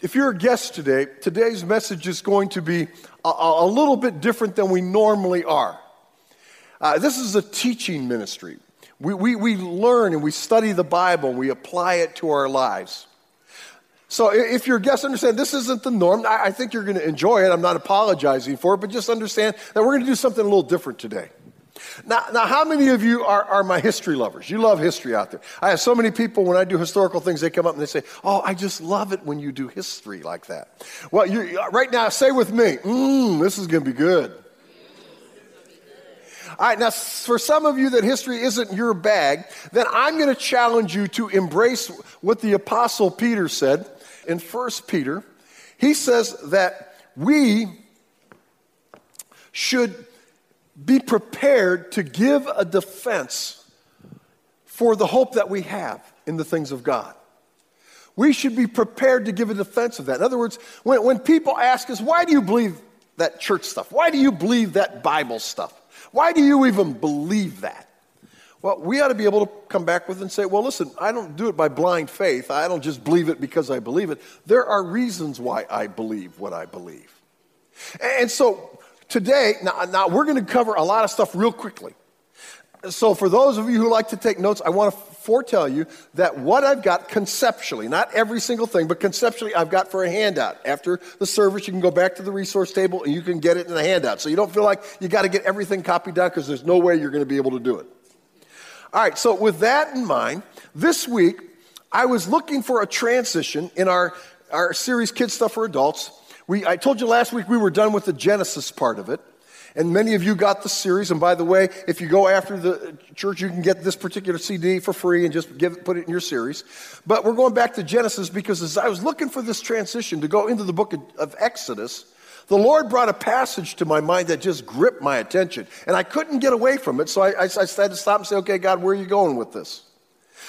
If you're a guest today, today's message is going to be a, a little bit different than we normally are. Uh, this is a teaching ministry. We, we, we learn and we study the Bible and we apply it to our lives. So if you're a guest, understand this isn't the norm. I, I think you're going to enjoy it. I'm not apologizing for it, but just understand that we're going to do something a little different today. Now, now how many of you are, are my history lovers? You love history out there. I have so many people when I do historical things, they come up and they say, Oh, I just love it when you do history like that. Well, you, uh, right now, say with me, mmm, this is going to be good. All right, now for some of you that history isn't your bag, then I'm going to challenge you to embrace what the Apostle Peter said in 1 Peter. He says that we should be prepared to give a defense for the hope that we have in the things of God. We should be prepared to give a defense of that. In other words, when, when people ask us, why do you believe that church stuff? Why do you believe that Bible stuff? Why do you even believe that? Well, we ought to be able to come back with and say, well, listen, I don't do it by blind faith. I don't just believe it because I believe it. There are reasons why I believe what I believe. And so today, now, now we're going to cover a lot of stuff real quickly. So, for those of you who like to take notes, I want to foretell you that what I've got conceptually, not every single thing, but conceptually, I've got for a handout. After the service, you can go back to the resource table and you can get it in a handout. So, you don't feel like you got to get everything copied down because there's no way you're going to be able to do it. All right, so with that in mind, this week, I was looking for a transition in our, our series, Kids Stuff for Adults. We, I told you last week we were done with the Genesis part of it. And many of you got the series. And by the way, if you go after the church, you can get this particular CD for free and just give, put it in your series. But we're going back to Genesis because as I was looking for this transition to go into the book of, of Exodus, the Lord brought a passage to my mind that just gripped my attention. And I couldn't get away from it. So I, I, I had to stop and say, okay, God, where are you going with this?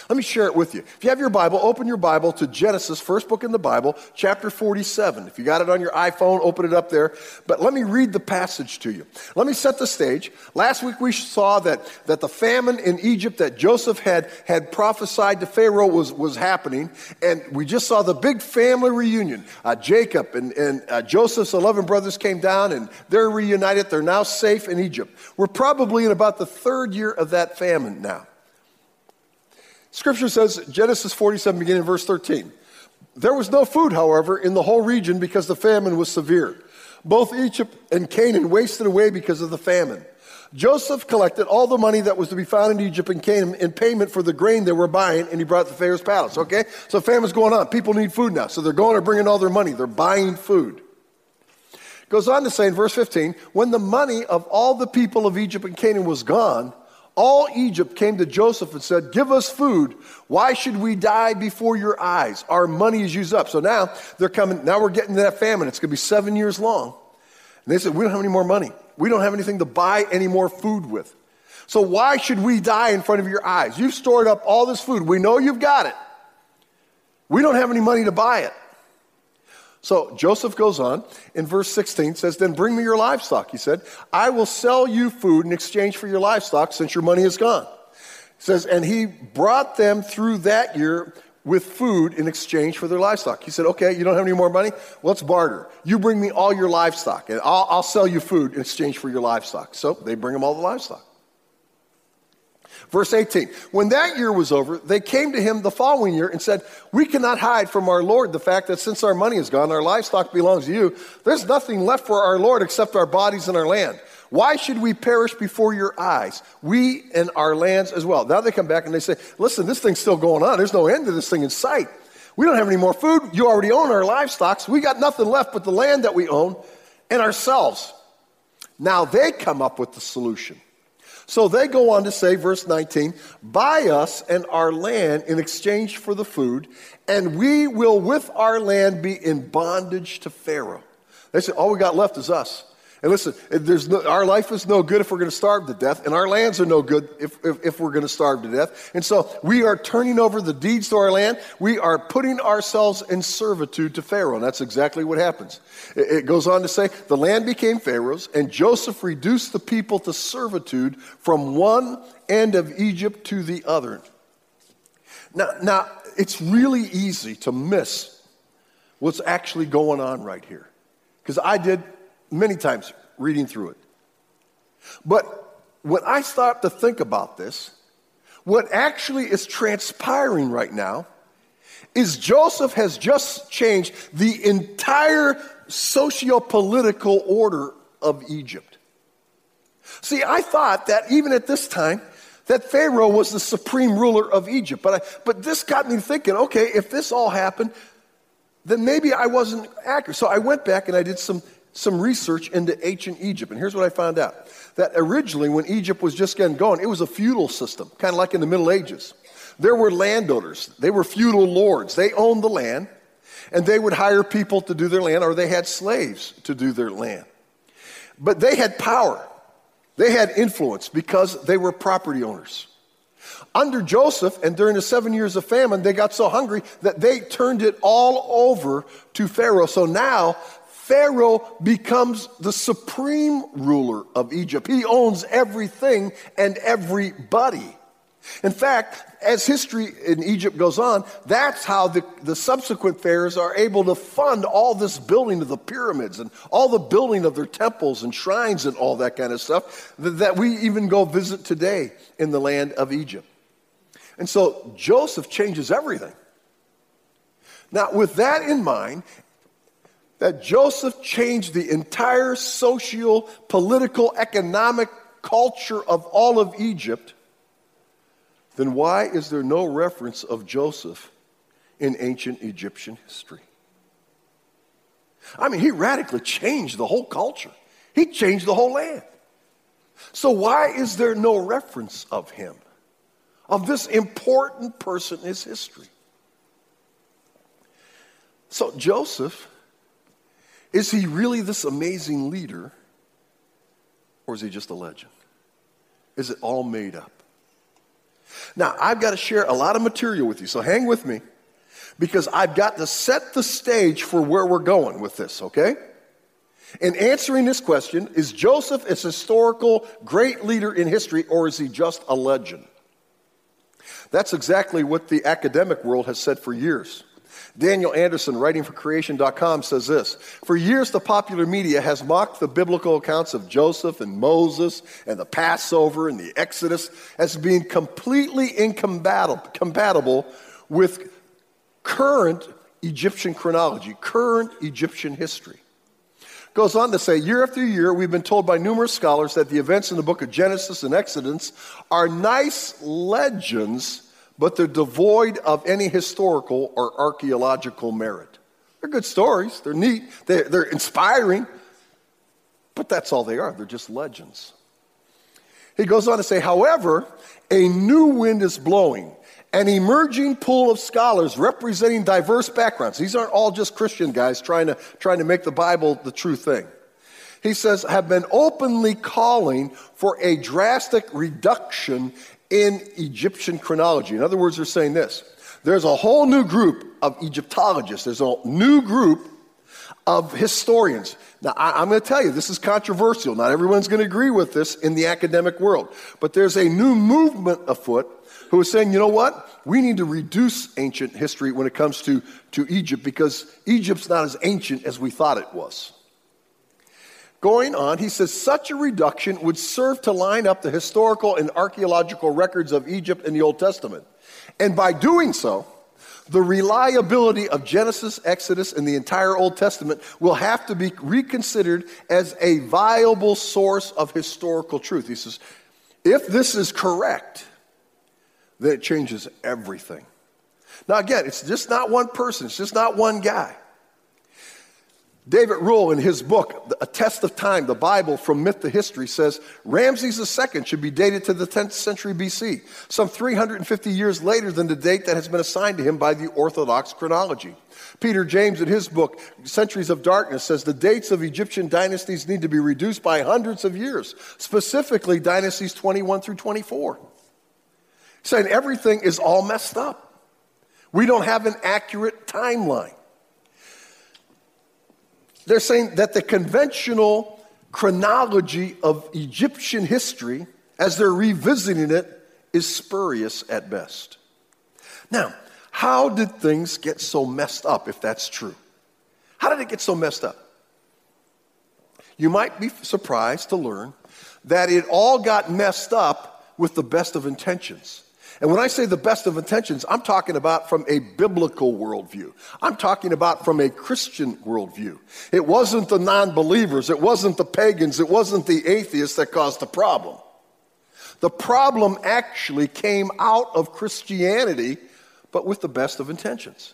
Let me share it with you. If you have your Bible, open your Bible to Genesis, first book in the Bible, chapter 47. If you got it on your iPhone, open it up there. But let me read the passage to you. Let me set the stage. Last week we saw that, that the famine in Egypt that Joseph had, had prophesied to Pharaoh was, was happening. And we just saw the big family reunion. Uh, Jacob and, and uh, Joseph's 11 brothers came down and they're reunited. They're now safe in Egypt. We're probably in about the third year of that famine now. Scripture says, Genesis 47, beginning in verse 13. There was no food, however, in the whole region because the famine was severe. Both Egypt and Canaan wasted away because of the famine. Joseph collected all the money that was to be found in Egypt and Canaan in payment for the grain they were buying, and he brought to Pharaoh's palace. Okay? So famine's going on. People need food now. So they're going and bringing all their money. They're buying food. Goes on to say in verse 15, when the money of all the people of Egypt and Canaan was gone, all Egypt came to Joseph and said, Give us food. Why should we die before your eyes? Our money is used up. So now they're coming, now we're getting to that famine. It's going to be seven years long. And they said, We don't have any more money. We don't have anything to buy any more food with. So why should we die in front of your eyes? You've stored up all this food. We know you've got it. We don't have any money to buy it. So Joseph goes on in verse 16 says, Then bring me your livestock. He said, I will sell you food in exchange for your livestock since your money is gone. He says, And he brought them through that year with food in exchange for their livestock. He said, Okay, you don't have any more money? Well, let's barter. You bring me all your livestock, and I'll, I'll sell you food in exchange for your livestock. So they bring him all the livestock. Verse 18 When that year was over, they came to him the following year and said, We cannot hide from our Lord the fact that since our money is gone, our livestock belongs to you. There's nothing left for our Lord except our bodies and our land. Why should we perish before your eyes? We and our lands as well. Now they come back and they say, Listen, this thing's still going on. There's no end to this thing in sight. We don't have any more food. You already own our livestock. So we got nothing left but the land that we own and ourselves. Now they come up with the solution. So they go on to say, verse 19, buy us and our land in exchange for the food, and we will with our land be in bondage to Pharaoh. They said, all we got left is us. And listen, there's no, our life is no good if we're going to starve to death, and our lands are no good if, if, if, we're going to starve to death. And so we are turning over the deeds to our land. We are putting ourselves in servitude to Pharaoh, and that's exactly what happens. It, it goes on to say, the land became Pharaoh's, and Joseph reduced the people to servitude from one end of Egypt to the other. Now, now it's really easy to miss what's actually going on right here. Because I did many times reading through it. But when I start to think about this, what actually is transpiring right now is Joseph has just changed the entire socio political order of Egypt. See, I thought that even at this time, that Pharaoh was the supreme ruler of Egypt. But, I, but this got me thinking okay, if this all happened, then maybe I wasn't accurate. So I went back and I did some, some research into ancient Egypt. And here's what I found out that originally, when Egypt was just getting going, it was a feudal system, kind of like in the Middle Ages. There were landowners, they were feudal lords, they owned the land, and they would hire people to do their land, or they had slaves to do their land. But they had power. They had influence because they were property owners. Under Joseph, and during the seven years of famine, they got so hungry that they turned it all over to Pharaoh. So now Pharaoh becomes the supreme ruler of Egypt. He owns everything and everybody. In fact, as history in Egypt goes on, that's how the, the subsequent pharaohs are able to fund all this building of the pyramids and all the building of their temples and shrines and all that kind of stuff that, we even go visit today in the land of Egypt. And so Joseph changes everything. Now, with that in mind, that Joseph changed the entire social, political, economic culture of all of Egypt then why is there no reference of Joseph in ancient Egyptian history? I mean, he radically changed the whole culture, he changed the whole land. So, why is there no reference of him, of this important person in his history? So, Joseph, is he really this amazing leader, or is he just a legend? Is it all made up? Now, I've got to share a lot of material with you, so hang with me because I've got to set the stage for where we're going with this, okay? In answering this question, is Joseph a historical great leader in history or is he just a legend? That's exactly what the academic world has said for years. Daniel Anderson, writing for creation.com, says this For years, the popular media has mocked the biblical accounts of Joseph and Moses and the Passover and the Exodus as being completely incompatible with current Egyptian chronology, current Egyptian history. Goes on to say, year after year, we've been told by numerous scholars that the events in the book of Genesis and Exodus are nice legends but they're devoid of any historical or archaeological merit. They're good stories, they're neat, they're, they're inspiring, but that's all they are. They're just legends. He goes on to say, however, a new wind is blowing, an emerging pool of scholars representing diverse backgrounds. These aren't all just Christian guys trying to, trying to make the Bible the true thing. He says, have been openly calling for a drastic reduction in Egyptian chronology. In other words, they're saying this there's a whole new group of Egyptologists, there's a new group of historians. Now, I, am going to tell you, this is controversial. Not everyone's going to agree with this in the academic world. But there's a new movement afoot who is saying, you know what? We need to reduce ancient history when it comes to, to Egypt because Egypt's not as ancient as we thought it was. Going on, he says such a reduction would serve to line up the historical and archaeological records of Egypt in the Old Testament. And by doing so, the reliability of Genesis, Exodus, and the entire Old Testament will have to be reconsidered as a viable source of historical truth. He says, if this is correct, then it changes everything. Now, again, it's just not one person, it's just not one guy. David Rohl, in his book, A Test of Time, the Bible from Myth to History, says Ramses II should be dated to the 10th century BC, some 350 years later than the date that has been assigned to him by the Orthodox chronology. Peter James, in his book, Centuries of Darkness, says the dates of Egyptian dynasties need to be reduced by hundreds of years, specifically dynasties 21 through 24. Saying everything is all messed up. We don't have an accurate timeline. They're saying that the conventional chronology of Egyptian history, as they're revisiting it, is spurious at best. Now, how did things get so messed up if that's true? How did it get so messed up? You might be surprised to learn that it all got messed up with the best of intentions. And when I say the best of intentions, I'm talking about from a biblical worldview. I'm talking about from a Christian worldview. It wasn't the non believers, it wasn't the pagans, it wasn't the atheists that caused the problem. The problem actually came out of Christianity, but with the best of intentions.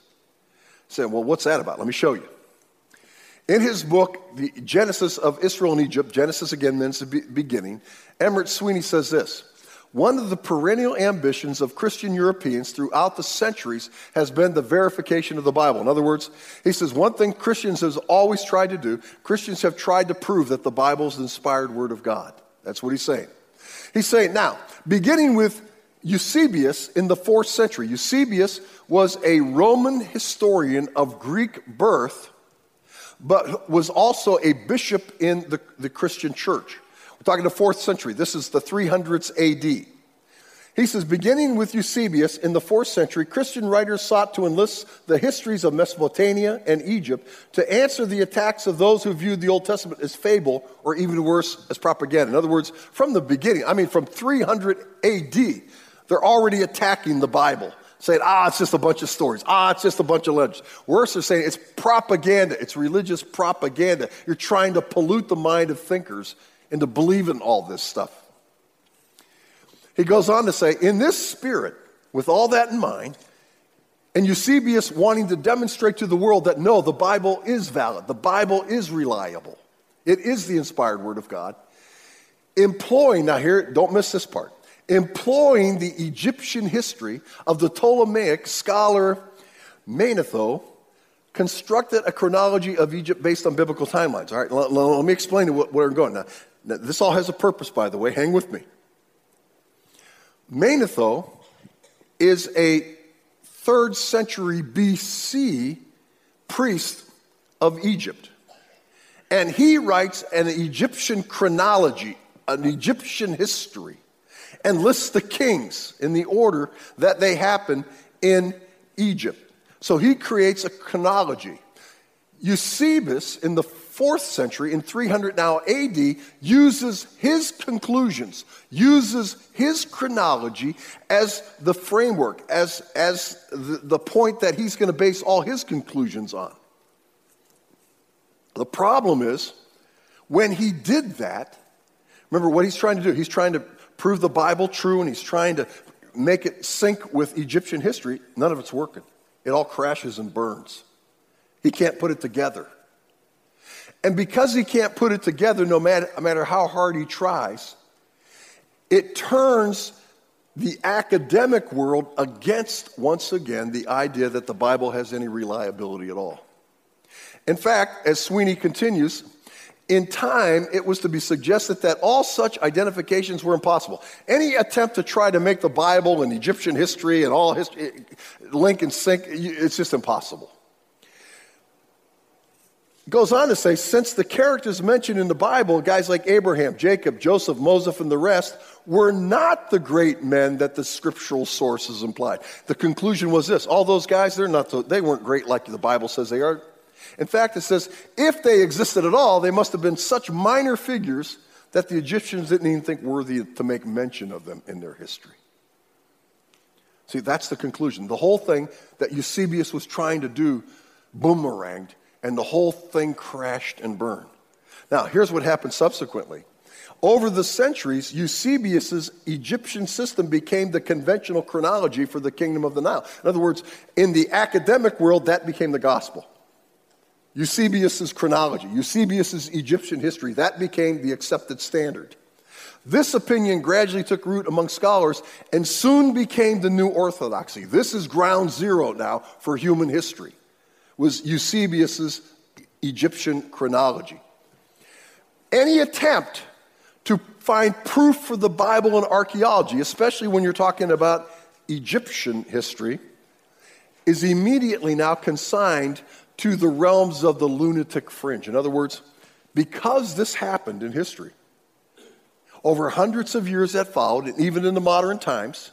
Say, well, what's that about? Let me show you. In his book, The Genesis of Israel and Egypt, Genesis again means the beginning, Emmerich Sweeney says this One of the perennial ambitions of Christian Europeans throughout the centuries has been the verification of the Bible. In other words, he says one thing Christians have always tried to do, Christians have tried to prove that the Bible is the inspired word of God. That's what he's saying. He's saying, now, beginning with Eusebius in the fourth century, Eusebius was a Roman historian of Greek birth but was also a bishop in the, the Christian church. We're talking the fourth century. This is the 300s AD. He says, beginning with Eusebius in the fourth century, Christian writers sought to enlist the histories of Mesopotamia and Egypt to answer the attacks of those who viewed the Old Testament as fable or even worse, as propaganda. In other words, from the beginning, I mean, from 300 AD, they're already attacking the Bible saying, ah, it's just a bunch of stories. Ah, it's just a bunch of legends. Worse, they're saying it's propaganda. It's religious propaganda. You're trying to pollute the mind of thinkers into believing all this stuff. He goes on to say, in this spirit, with all that in mind, and Eusebius wanting to demonstrate to the world that no, the Bible is valid, the Bible is reliable, it is the inspired Word of God, employing, now here, don't miss this part, employing the Egyptian history of the Ptolemaic scholar Manetho, constructed a chronology of Egypt based on biblical timelines. All right, let, let me explain where we're going. Now, now, this all has a purpose, by the way. Hang with me. Manetho is a third century BC priest of Egypt. And he writes an Egyptian chronology, an Egyptian history and lists the kings in the order that they happen in Egypt. So he creates a chronology. Eusebius in the fourth century, in 300 now AD, uses his conclusions, uses his chronology as the framework, as, as the, the point that he's going to base all his conclusions on. The problem is, when he did that, remember what he's trying to do? He's trying to prove the Bible true and he's trying to make it sync with Egyptian history, none of it's working. It all crashes and burns. He can't put it together. And because he can't put it together, no matter, no matter how hard he tries, it turns the academic world against, once again, the idea that the Bible has any reliability at all. In fact, as Sweeney continues, in time, it was to be suggested that all such identifications were impossible. Any attempt to try to make the Bible and Egyptian history and all history eh, link and sync, it's just impossible. Goes on to say, since the characters mentioned in the Bible, guys like Abraham, Jacob, Joseph, Moses, and the rest, were not the great men that the scriptural sources implied. The conclusion was this: all those guys, they're not. The, they weren't great like the Bible says they are. In fact, it says if they existed at all, they must have been such minor figures that the Egyptians didn't even think worthy to make mention of them in their history. See, that's the conclusion. The whole thing that Eusebius was trying to do boomeranged, and the whole thing crashed and burned. Now, here's what happened subsequently. Over the centuries, Eusebius's Egyptian system became the conventional chronology for the kingdom of the Nile. In other words, in the academic world, that became the gospel. Eusebius's chronology, Eusebius's Egyptian history, that became the accepted standard. This opinion gradually took root among scholars and soon became the new orthodoxy. This is ground zero now for human history. Was Eusebius's Egyptian chronology. Any attempt to find proof for the Bible in archaeology, especially when you're talking about Egyptian history, is immediately now consigned to the realms of the lunatic fringe. In other words, because this happened in history, over hundreds of years that followed, and even in the modern times,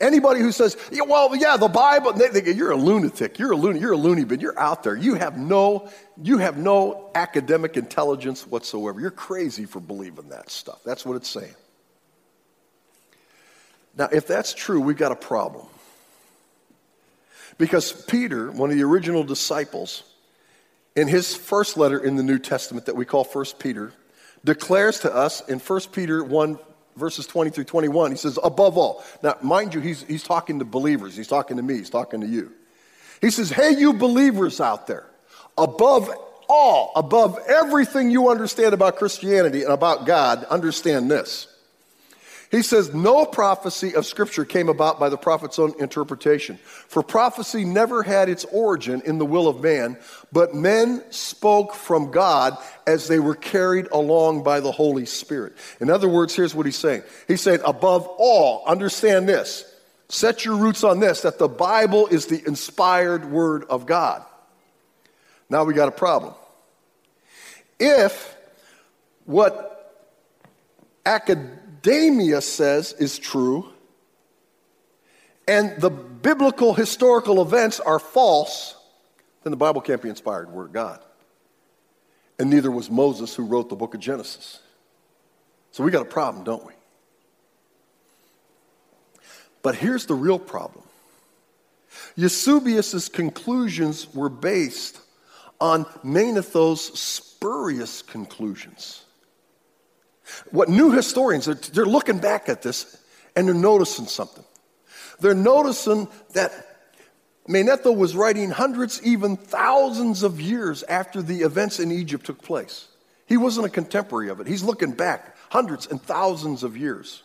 Anybody who says, yeah, well, yeah, the Bible, they, they, you're a lunatic, you're a loony, you're a loony bin, you're out there. You have no, you have no academic intelligence whatsoever. You're crazy for believing that stuff. That's what it's saying. Now, if that's true, we've got a problem. Because Peter, one of the original disciples, in his first letter in the New Testament that we call 1 Peter, declares to us in 1 Peter 1, verses 20 through 21, he says, above all. Now, mind you, he's, he's talking to believers. He's talking to me. He's talking to you. He says, hey, you believers out there, above all, above everything you understand about Christianity and about God, understand this. He says, No prophecy of Scripture came about by the prophet's own interpretation. For prophecy never had its origin in the will of man, but men spoke from God as they were carried along by the Holy Spirit. In other words, here's what he's saying He's saying, Above all, understand this. Set your roots on this that the Bible is the inspired word of God. Now we got a problem. If what academic academia says is true, and the biblical historical events are false, then the Bible can't be inspired word of God. And neither was Moses who wrote the book of Genesis. So we got a problem, don't we? But here's the real problem. Eusebius' conclusions were based on Manetho's spurious conclusions. What new historians, they're, they're looking back at this and they're noticing something. They're noticing that Manetho was writing hundreds, even thousands of years after the events in Egypt took place. He wasn't a contemporary of it. He's looking back hundreds and thousands of years.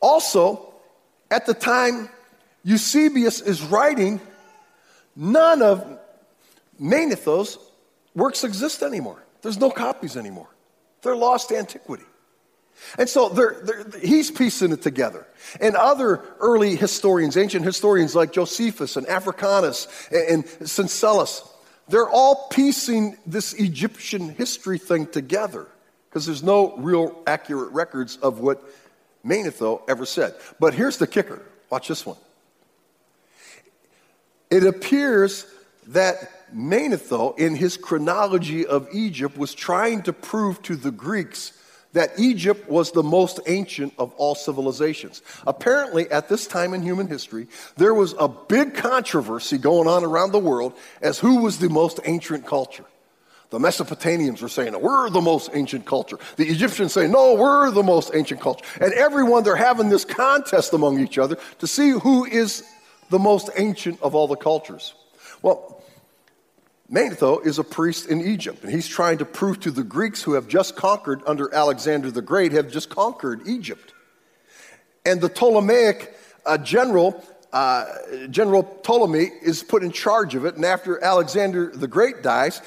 Also, at the time Eusebius is writing, none of Manetho's works exist anymore. There's no copies anymore. They're lost antiquity. And so they're, they're, he's piecing it together. And other early historians, ancient historians like Josephus and Africanus and, and Syncellus, they're all piecing this Egyptian history thing together because there's no real accurate records of what Manetho ever said. But here's the kicker watch this one. It appears that Manetho, in his chronology of Egypt, was trying to prove to the Greeks that Egypt was the most ancient of all civilizations. Apparently, at this time in human history, there was a big controversy going on around the world as who was the most ancient culture. The Mesopotamians were saying, we're the most ancient culture. The Egyptians say, no, we're the most ancient culture. And everyone, they're having this contest among each other to see who is the most ancient of all the cultures. Well, Manetho is a priest in Egypt, and he's trying to prove to the Greeks who have just conquered under Alexander the Great, have just conquered Egypt. And the Ptolemaic uh, general, uh, General Ptolemy, is put in charge of it. And after Alexander the Great dies,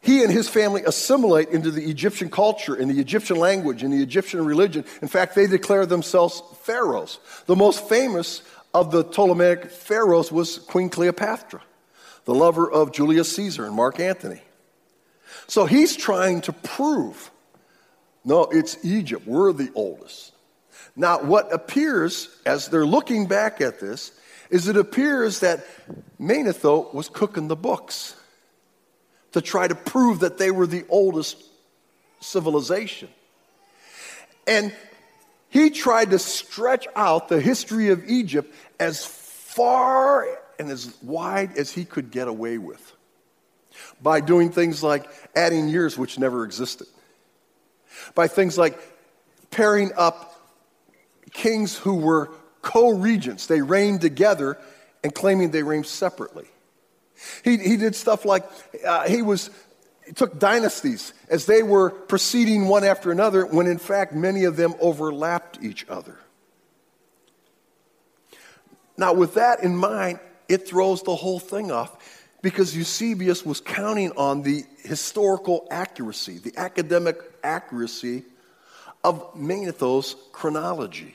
he and his family assimilate into the Egyptian culture, in the Egyptian language, in the Egyptian religion. In fact, they declare themselves pharaohs. The most famous of the Ptolemaic pharaohs was Queen Cleopatra the lover of Julius Caesar and Mark Antony. So he's trying to prove no, it's Egypt. We're the oldest. Now, what appears as they're looking back at this is it appears that Manetho was cooking the books to try to prove that they were the oldest civilization. And he tried to stretch out the history of Egypt as far and as wide as he could get away with by doing things like adding years which never existed, by things like pairing up kings who were co regents, they reigned together and claiming they reigned separately. He, he did stuff like uh, he was he took dynasties as they were proceeding one after another when in fact many of them overlapped each other. Now, with that in mind, it throws the whole thing off because Eusebius was counting on the historical accuracy, the academic accuracy of Manetho's chronology.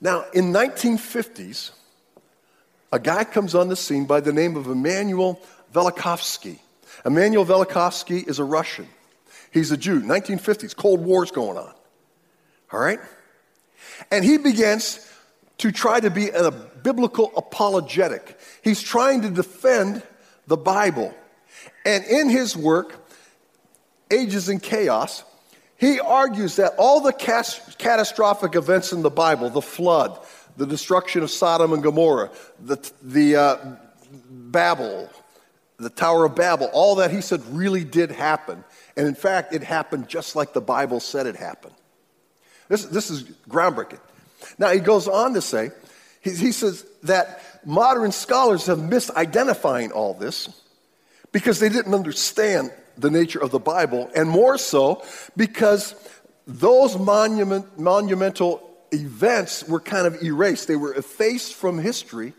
Now, in 1950s, a guy comes on the scene by the name of Immanuel Velikovsky. Immanuel Velikovsky is a Russian. He's a Jew. 1950s, Cold War's going on. All right? And he begins to try to be a biblical apologetic. He's trying to defend the Bible. And in his work, Ages in Chaos, he argues that all the catastrophic events in the Bible, the flood, the destruction of Sodom and Gomorrah, the, the uh, Babel, the Tower of Babel, all that he said really did happen. And in fact, it happened just like the Bible said it happened. This, this is groundbreaking. Now, he goes on to say, he, he says that modern scholars have misidentifying all this because they didn't understand the nature of the Bible, and more so because those monument, monumental events were kind of erased. They were effaced from history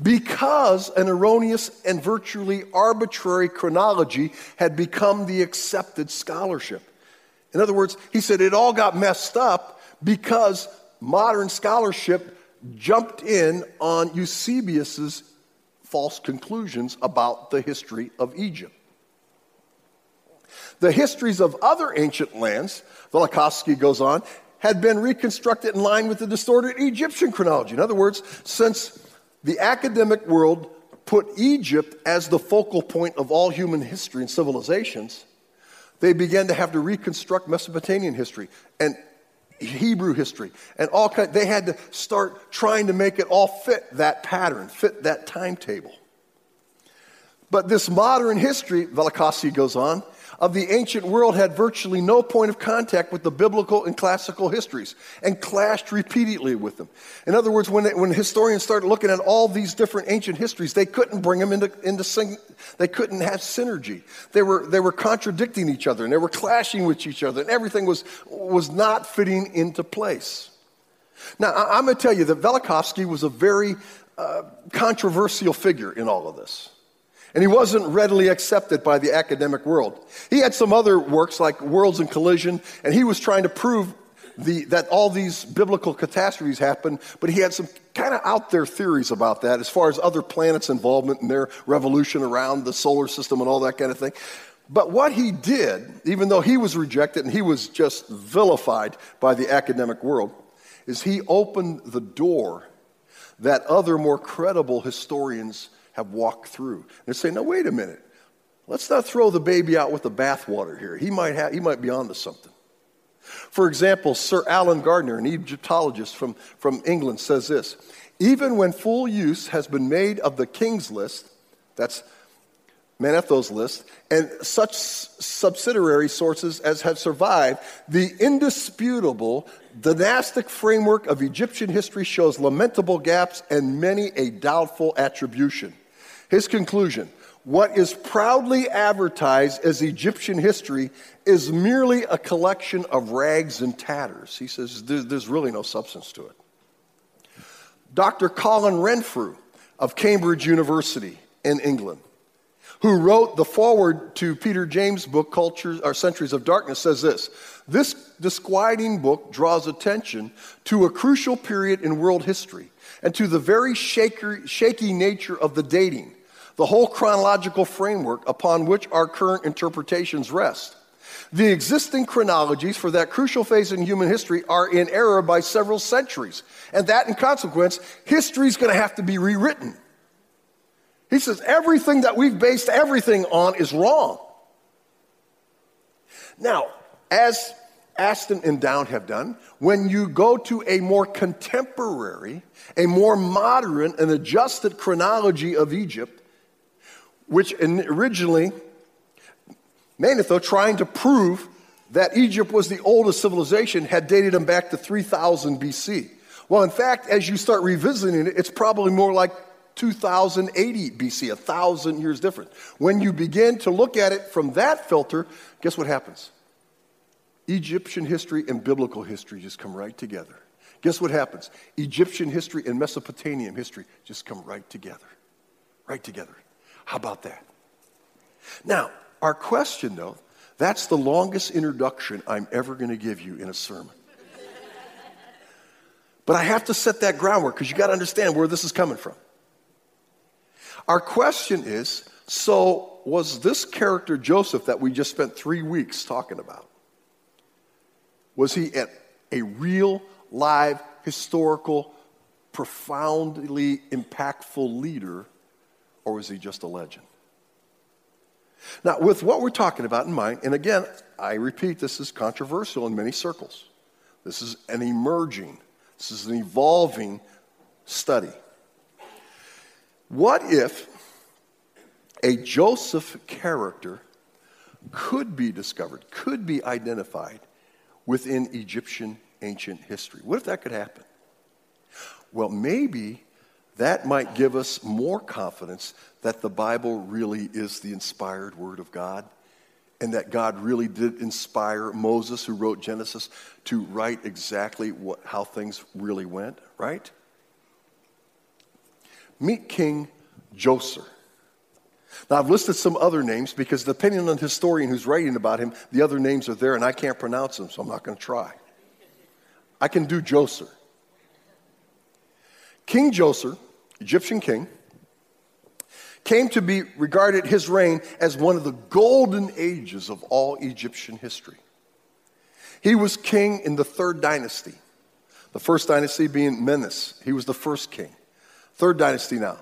because an erroneous and virtually arbitrary chronology had become the accepted scholarship. In other words, he said it all got messed up because modern scholarship jumped in on Eusebius's false conclusions about the history of Egypt. The histories of other ancient lands, Velikovsky goes on, had been reconstructed in line with the distorted Egyptian chronology. In other words, since the academic world put Egypt as the focal point of all human history and civilizations, they began to have to reconstruct Mesopotamian history and Hebrew history and all kind, they had to start trying to make it all fit that pattern, fit that timetable. But this modern history, Velikovsky goes on, of the ancient world had virtually no point of contact with the biblical and classical histories and clashed repeatedly with them. In other words, when, when historians started looking at all these different ancient histories, they couldn't bring them into, into sing, they couldn't have synergy. They were, they were contradicting each other and they were clashing with each other and everything was, was not fitting into place. Now, I, am going to tell you that Velikovsky was a very uh, controversial figure in all of this. And he wasn't readily accepted by the academic world. He had some other works like Worlds in Collision, and he was trying to prove the, that all these biblical catastrophes happened, but he had some kind of out there theories about that as far as other planets' involvement in their revolution around the solar system and all that kind of thing. But what he did, even though he was rejected and he was just vilified by the academic world, is he opened the door that other more credible historians have walked through. And say, no, wait a minute. Let's not throw the baby out with the bathwater here. He might, have, he might be onto something. For example, Sir Alan Gardiner, an Egyptologist from, from England, says this Even when full use has been made of the king's list, that's Manetho's list, and such subsidiary sources as have survived, the indisputable dynastic framework of Egyptian history shows lamentable gaps and many a doubtful attribution. His conclusion what is proudly advertised as Egyptian history is merely a collection of rags and tatters. He says there's really no substance to it. Dr. Colin Renfrew of Cambridge University in England, who wrote the foreword to Peter James' book, Cultures or Centuries of Darkness, says this This disquieting book draws attention to a crucial period in world history and to the very shaky, shaky nature of the dating the whole chronological framework upon which our current interpretations rest. The existing chronologies for that crucial phase in human history are in error by several centuries, and that in consequence, history is going to have to be rewritten. He says everything that we've based everything on is wrong. Now, as Ashton and Down have done, when you go to a more contemporary, a more modern and adjusted chronology of Egypt, which originally, Manetho, trying to prove that Egypt was the oldest civilization, had dated them back to 3000 BC. Well, in fact, as you start revisiting it, it's probably more like 2080 BC, a thousand years different. When you begin to look at it from that filter, guess what happens? Egyptian history and biblical history just come right together. Guess what happens? Egyptian history and Mesopotamian history just come right together. Right together. How about that? Now, our question, though, that's the longest introduction I'm ever going to give you in a sermon. But I have to set that groundwork because you got to understand where this is coming from. Our question is so, was this character Joseph that we just spent three weeks talking about? Was he a real, live, historical, profoundly impactful leader, or was he just a legend? Now, with what we're talking about in mind, and again, I repeat, this is controversial in many circles. This is an emerging, this is an evolving study. What if a Joseph character could be discovered, could be identified within Egyptian ancient history? What if that could happen? Well, maybe that might give us more confidence that the Bible really is the inspired Word of God and that God really did inspire Moses, who wrote Genesis, to write exactly what, how things really went, right? Meet King Djoser. Now, I've listed some other names because depending on the historian who's writing about him, the other names are there and I can't pronounce them, so I'm not going to try. I can do Djoser. King Djoser, Egyptian king, came to be regarded his reign as one of the golden ages of all Egyptian history. He was king in the third dynasty, the first dynasty being Menes. He was the first king. Third dynasty now.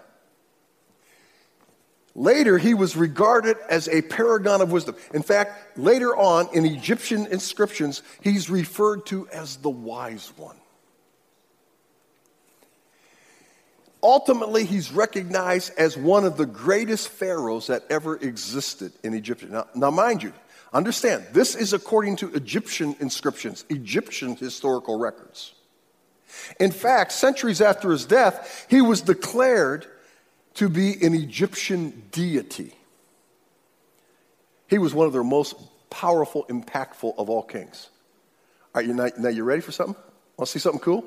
Later, he was regarded as a paragon of wisdom. In fact, later on in Egyptian inscriptions, he's referred to as the wise one. Ultimately, he's recognized as one of the greatest pharaohs that ever existed in Egypt. Now, now, mind you, understand, this is according to Egyptian inscriptions, Egyptian historical records. In fact, centuries after his death, he was declared to be an Egyptian deity. He was one of their most powerful, impactful of all kings. Right, you now, now you ready for something? Want to see something cool?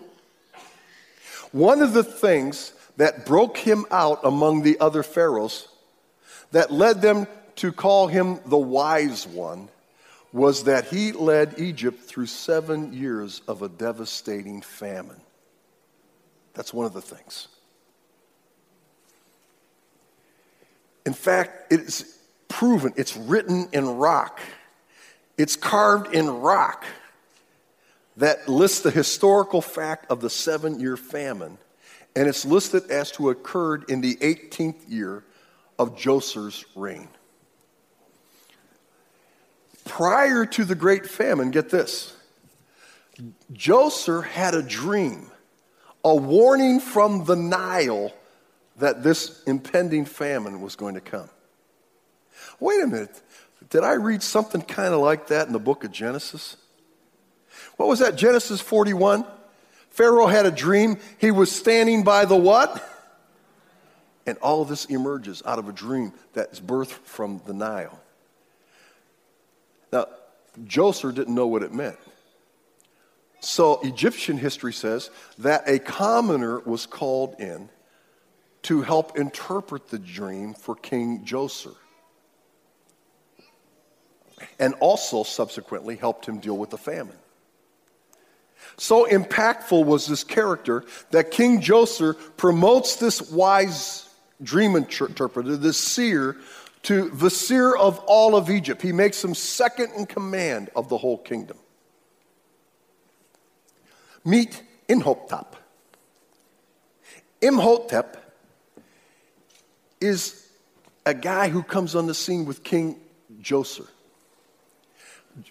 One of the things that broke him out among the other pharaohs, that led them to call him the wise one, was that he led Egypt through seven years of a devastating famine. That's one of the things. In fact, it's proven, it's written in rock, it's carved in rock that lists the historical fact of the seven year famine. And it's listed as to occurred in the 18th year of Djoser's reign. Prior to the great famine, get this Djoser had a dream, a warning from the Nile that this impending famine was going to come. Wait a minute. Did I read something kind of like that in the book of Genesis? What was that? Genesis 41? Pharaoh had a dream. He was standing by the what? And all this emerges out of a dream that's birthed from the Nile. Now, Djoser didn't know what it meant. So, Egyptian history says that a commoner was called in to help interpret the dream for King Djoser. And also, subsequently, helped him deal with the famine. So impactful was this character that King Djoser promotes this wise dream interpreter, this seer, to seer of all of Egypt. He makes him second in command of the whole kingdom. Meet Imhotep. Imhotep is a guy who comes on the scene with King Djoser.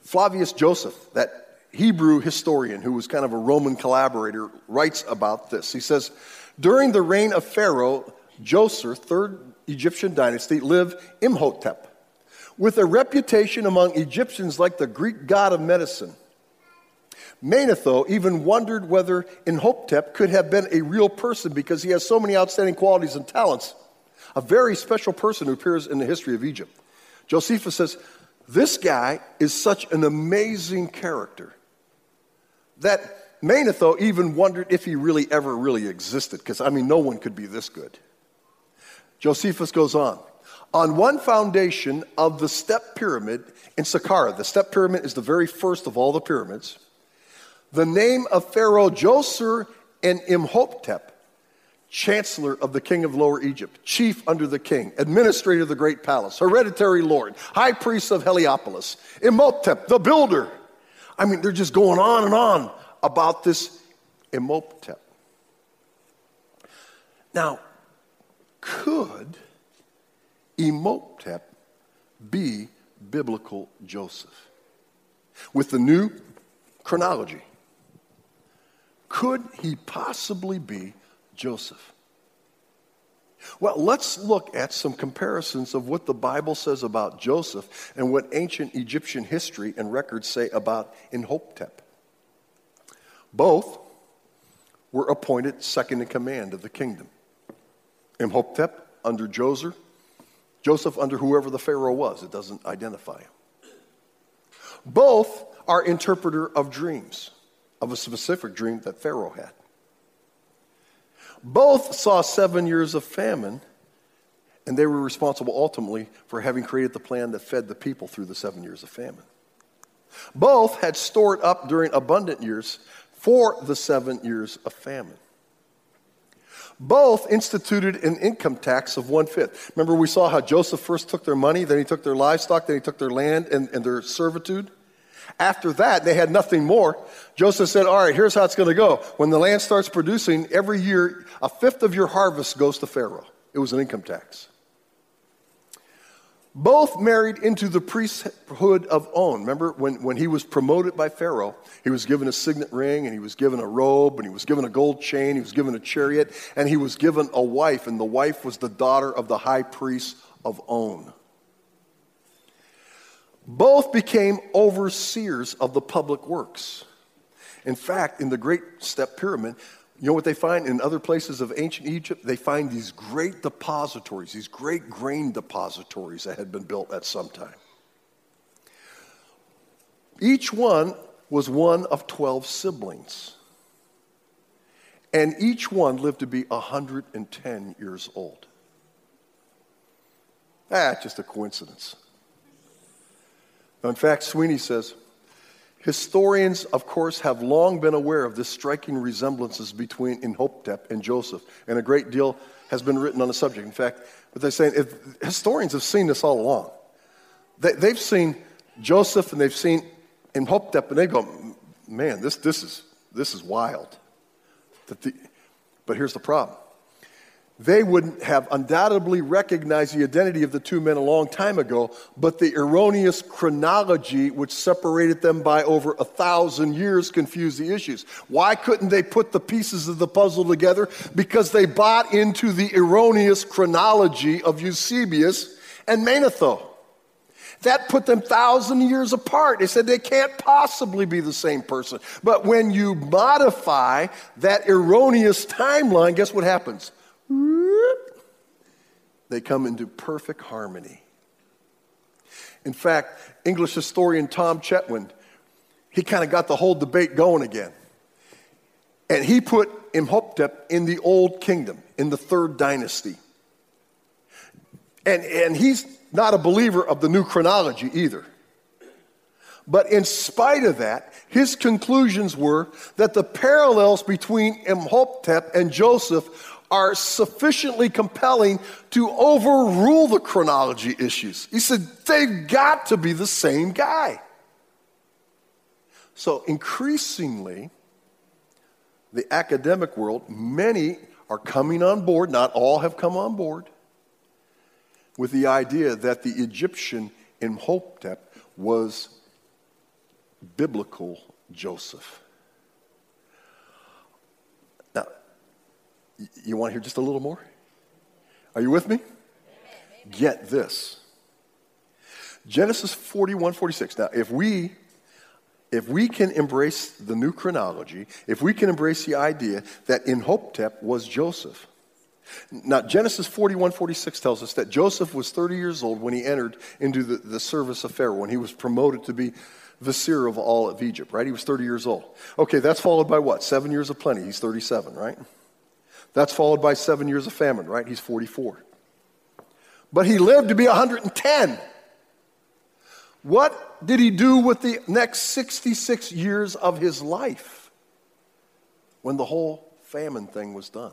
Flavius Joseph, that Hebrew historian who was kind of a Roman collaborator writes about this. He says, During the reign of Pharaoh Djoser, third Egyptian dynasty, lived Imhotep, with a reputation among Egyptians like the Greek god of medicine. Manetho even wondered whether Imhotep could have been a real person because he has so many outstanding qualities and talents. A very special person who appears in the history of Egypt. Josephus says, This guy is such an amazing character that Manetho even wondered if he really ever really existed, because I mean, no one could be this good. Josephus goes on. On one foundation of the step pyramid in Saqqara, the step pyramid is the very first of all the pyramids, the name of Pharaoh Djoser and Imhotep, chancellor of the king of Lower Egypt, chief under the king, administrator of the great palace, hereditary lord, high priest of Heliopolis, Imhotep, the builder, I mean, they're just going on and on about this Imhotep. Now, could Imhotep be biblical Joseph? With the new chronology, could he possibly be Joseph? Well, let's look at some comparisons of what the Bible says about Joseph and what ancient Egyptian history and records say about Imhotep. Both were appointed second in command of the kingdom. Imhotep under Djoser, Joseph under whoever the Pharaoh was. It doesn't identify him. Both are interpreter of dreams, of a specific dream that Pharaoh had. Both saw seven years of famine, and they were responsible ultimately for having created the plan that fed the people through the seven years of famine. Both had stored up during abundant years for the seven years of famine. Both instituted an income tax of one fifth. Remember, we saw how Joseph first took their money, then he took their livestock, then he took their land and, and their servitude. After that, they had nothing more. Joseph said, All right, here's how it's going to go. When the land starts producing, every year, a fifth of your harvest goes to Pharaoh. It was an income tax. Both married into the priesthood of On. Remember when, when he was promoted by Pharaoh, he was given a signet ring and he was given a robe and he was given a gold chain, he was given a chariot, and he was given a wife, and the wife was the daughter of the high priest of On. Both became overseers of the public works. In fact, in the Great Step Pyramid, you know what they find in other places of ancient Egypt? They find these great depositories, these great grain depositories that had been built at some time. Each one was one of 12 siblings. And each one lived to be 110 years old. Ah, just a coincidence. Now, in fact, Sweeney says historians, of course, have long been aware of the striking resemblances between Imhotep and Joseph, and a great deal has been written on the subject. In fact, but they're saying, if, historians have seen this all along. They, they've seen Joseph and they've seen Imhotep, and they go, man, this, this, is, this is wild. The, but here's the problem they would have undoubtedly recognized the identity of the two men a long time ago, but the erroneous chronology, which separated them by over a thousand years, confused the issues. Why couldn't they put the pieces of the puzzle together? Because they bought into the erroneous chronology of Eusebius and Manetho. That put them thousand years apart. They said they can't possibly be the same person. But when you modify that erroneous timeline, guess what happens? They come into perfect harmony. In fact, English historian Tom Chetwynd, he kind of got the whole debate going again. And he put Imhotep in the old kingdom, in the third dynasty. And, and he's not a believer of the new chronology either. But in spite of that, his conclusions were that the parallels between Imhotep and Joseph are sufficiently compelling to overrule the chronology issues. He said they've got to be the same guy. So, increasingly, the academic world, many are coming on board, not all have come on board, with the idea that the Egyptian Imhotep was biblical Joseph. You want to hear just a little more? Are you with me? Get this. Genesis 41, 46. Now, if we if we can embrace the new chronology, if we can embrace the idea that Imhotep was Joseph. Now, Genesis 41, 46 tells us that Joseph was 30 years old when he entered into the, the service of Pharaoh, when he was promoted to be vizier of all of Egypt, right? He was 30 years old. Okay, that's followed by what? Seven years of plenty. He's 37, right? That's followed by seven years of famine, right? He's 44. But he lived to be 110. What did he do with the next 66 years of his life when the whole famine thing was done?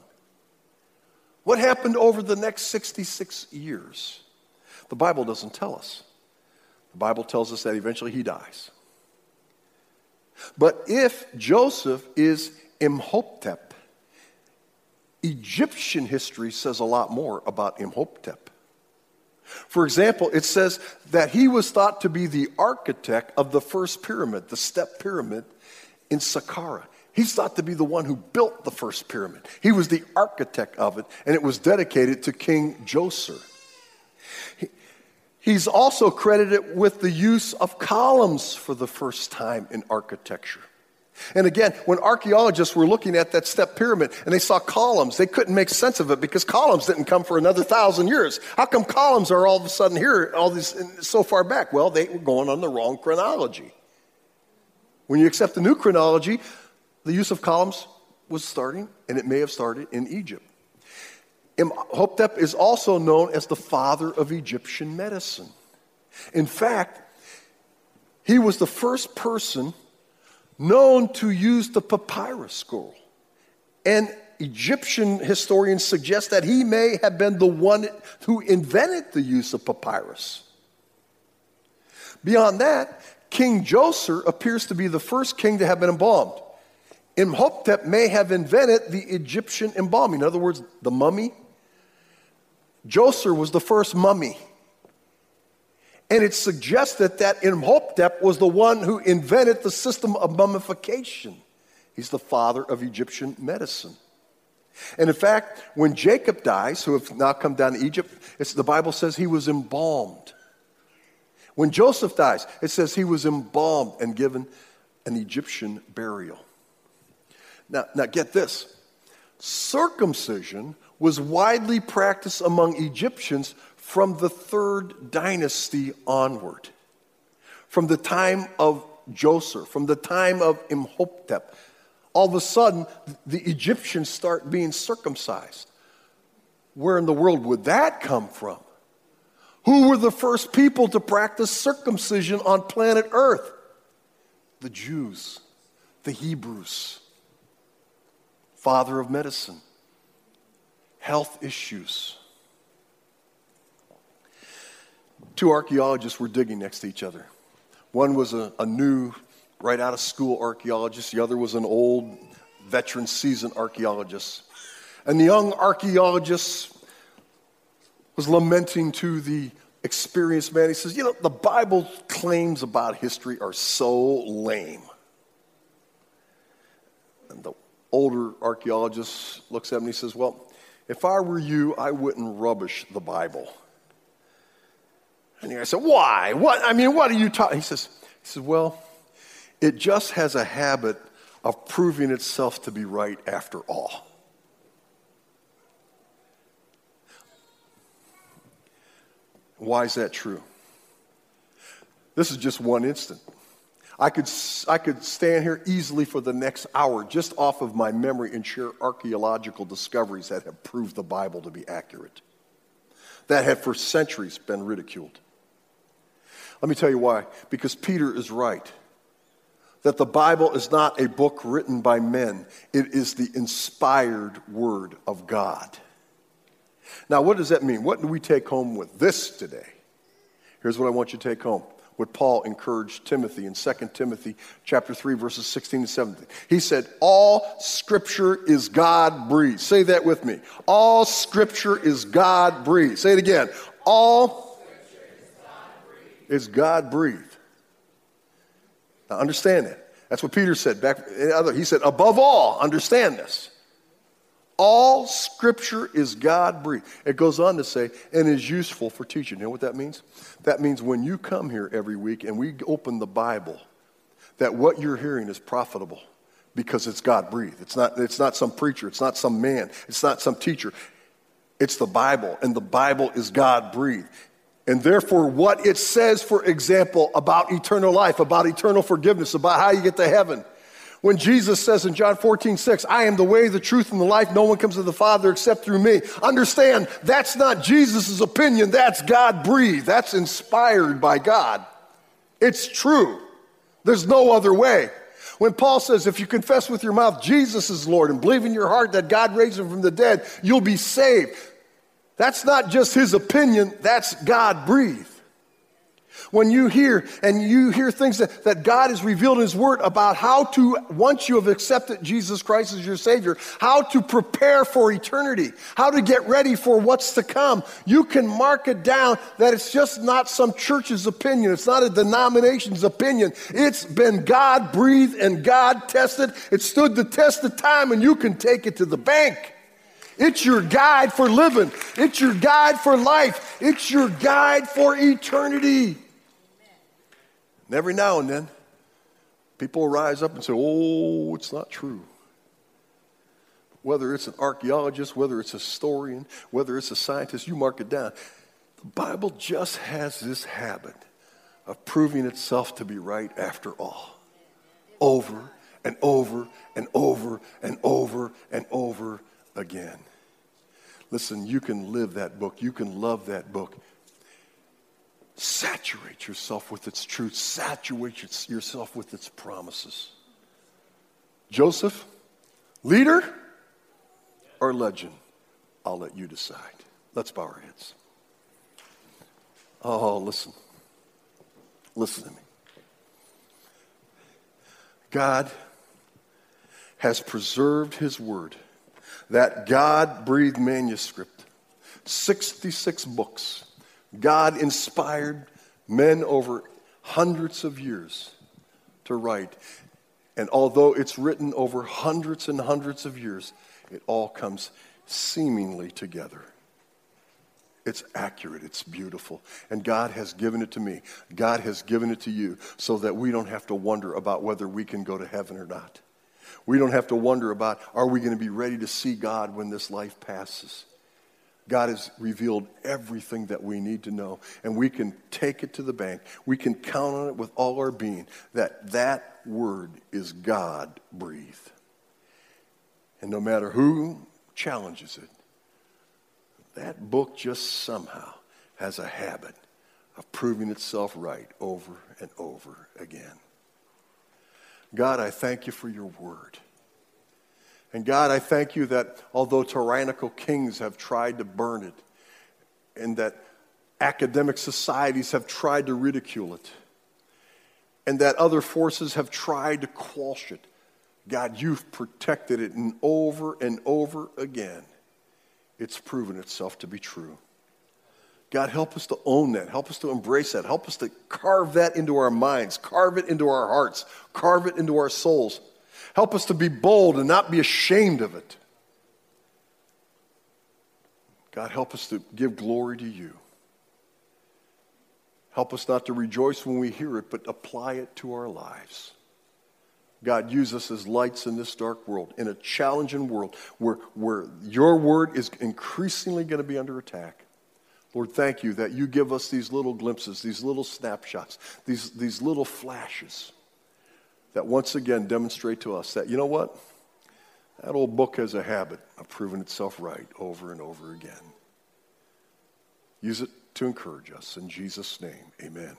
What happened over the next 66 years? The Bible doesn't tell us. The Bible tells us that eventually he dies. But if Joseph is Imhotep. Egyptian history says a lot more about Imhotep. For example, it says that he was thought to be the architect of the first pyramid, the step pyramid in Saqqara. He's thought to be the one who built the first pyramid. He was the architect of it, and it was dedicated to King Djoser. He's also credited with the use of columns for the first time in architecture. And again, when archaeologists were looking at that step pyramid and they saw columns, they couldn't make sense of it because columns didn't come for another thousand years. How come columns are all of a sudden here, all these so far back? Well, they were going on the wrong chronology. When you accept the new chronology, the use of columns was starting, and it may have started in Egypt. Imhotep is also known as the father of Egyptian medicine. In fact, he was the first person known to use the papyrus scroll. And Egyptian historians suggest that he may have been the one who invented the use of papyrus. Beyond that, King Djoser appears to be the first king to have been embalmed. Imhotep may have invented the Egyptian embalming. In other words, the mummy. Djoser was the first mummy. And it suggested that Imhotep was the one who invented the system of mummification. He's the father of Egyptian medicine. And in fact, when Jacob dies, who have now come down to Egypt, the Bible says he was embalmed. When Joseph dies, it says he was embalmed and given an Egyptian burial. Now, now get this circumcision was widely practiced among Egyptians from the third dynasty onward. From the time of Djoser, from the time of Imhotep, all of a sudden the Egyptians start being circumcised. Where in the world would that come from? Who were the first people to practice circumcision on planet Earth? The Jews, the Hebrews, father of medicine, health issues. Two archaeologists were digging next to each other. One was a, a new, right out of school archaeologist, the other was an old, veteran, seasoned archaeologist. And the young archaeologist was lamenting to the experienced man. He says, You know, the Bible claims about history are so lame. And the older archaeologist looks at him and he says, Well, if I were you, I wouldn't rubbish the Bible. And I said, Why? What? I mean, what are you talking? He says, he says, Well, it just has a habit of proving itself to be right after all. Why is that true? This is just one instant. I could, I could stand here easily for the next hour just off of my memory and share archaeological discoveries that have proved the Bible to be accurate, that have for centuries been ridiculed. Let me tell you why. Because Peter is right. That the Bible is not a book written by men, it is the inspired word of God. Now, what does that mean? What do we take home with this today? Here's what I want you to take home. What Paul encouraged Timothy in 2 Timothy chapter 3 verses 16 and 17. He said, "All scripture is God breathed." Say that with me. All scripture is God breathed. Say it again. All is God breathed. Now understand that. That's what Peter said back. Eh, he said, above all, understand this. All scripture is God breathed. It goes on to say, and is useful for teaching. You know what that means? That means when you come here every week and we open the Bible, that what you're hearing is profitable because it's God breathed. It's not, it's not some preacher, it's not some man, it's not some teacher. It's the Bible, and the Bible is God breathed. And therefore, what it says, for example, about eternal life, about eternal forgiveness, about how you get to heaven. When Jesus says in John 14, 6, I am the way, the truth, and the life, no one comes to the Father except through me. Understand, that's not Jesus' opinion, that's God breathed, that's inspired by God. It's true. There's no other way. When Paul says, if you confess with your mouth Jesus is Lord and believe in your heart that God raised him from the dead, you'll be saved. That's not just his opinion, that's God breathed. When you hear and you hear things that, that God has revealed in His Word about how to, once you have accepted Jesus Christ as your Savior, how to prepare for eternity, how to get ready for what's to come, you can mark it down that it's just not some church's opinion. It's not a denomination's opinion. It's been God breathed and God tested. It stood the test of time and you can take it to the bank. It's your guide for living. It's your guide for life. It's your guide for eternity. And every now and then, people rise up and say, Oh, it's not true. Whether it's an archaeologist, whether it's a historian, whether it's a scientist, you mark it down. The Bible just has this habit of proving itself to be right after all. Over and over and over and over and over again. Listen, you can live that book, you can love that book. Saturate yourself with its truth, saturate yourself with its promises. Joseph, leader or legend? I'll let you decide. Let's bow our heads. Oh, listen. Listen to me. God has preserved his word that God breathed manuscript, 66 books. God inspired men over hundreds of years to write. And although it's written over hundreds and hundreds of years, it all comes seemingly together. It's accurate, it's beautiful. And God has given it to me. God has given it to you so that we don't have to wonder about whether we can go to heaven or not. We don't have to wonder about are we going to be ready to see God when this life passes. God has revealed everything that we need to know, and we can take it to the bank. We can count on it with all our being that that word is God breathed. And no matter who challenges it, that book just somehow has a habit of proving itself right over and over again. God, I thank you for your word. And God, I thank you that although tyrannical kings have tried to burn it, and that academic societies have tried to ridicule it, and that other forces have tried to quash it, God, you've protected it, and over and over again, it's proven itself to be true. God, help us to own that. Help us to embrace that. Help us to carve that into our minds, carve it into our hearts, carve it into our souls. Help us to be bold and not be ashamed of it. God, help us to give glory to you. Help us not to rejoice when we hear it, but apply it to our lives. God, use us as lights in this dark world, in a challenging world where, where your word is increasingly going to be under attack. Lord, thank you that you give us these little glimpses, these little snapshots, these, these little flashes that once again demonstrate to us that, you know what? That old book has a habit of proving itself right over and over again. Use it to encourage us. In Jesus' name, amen.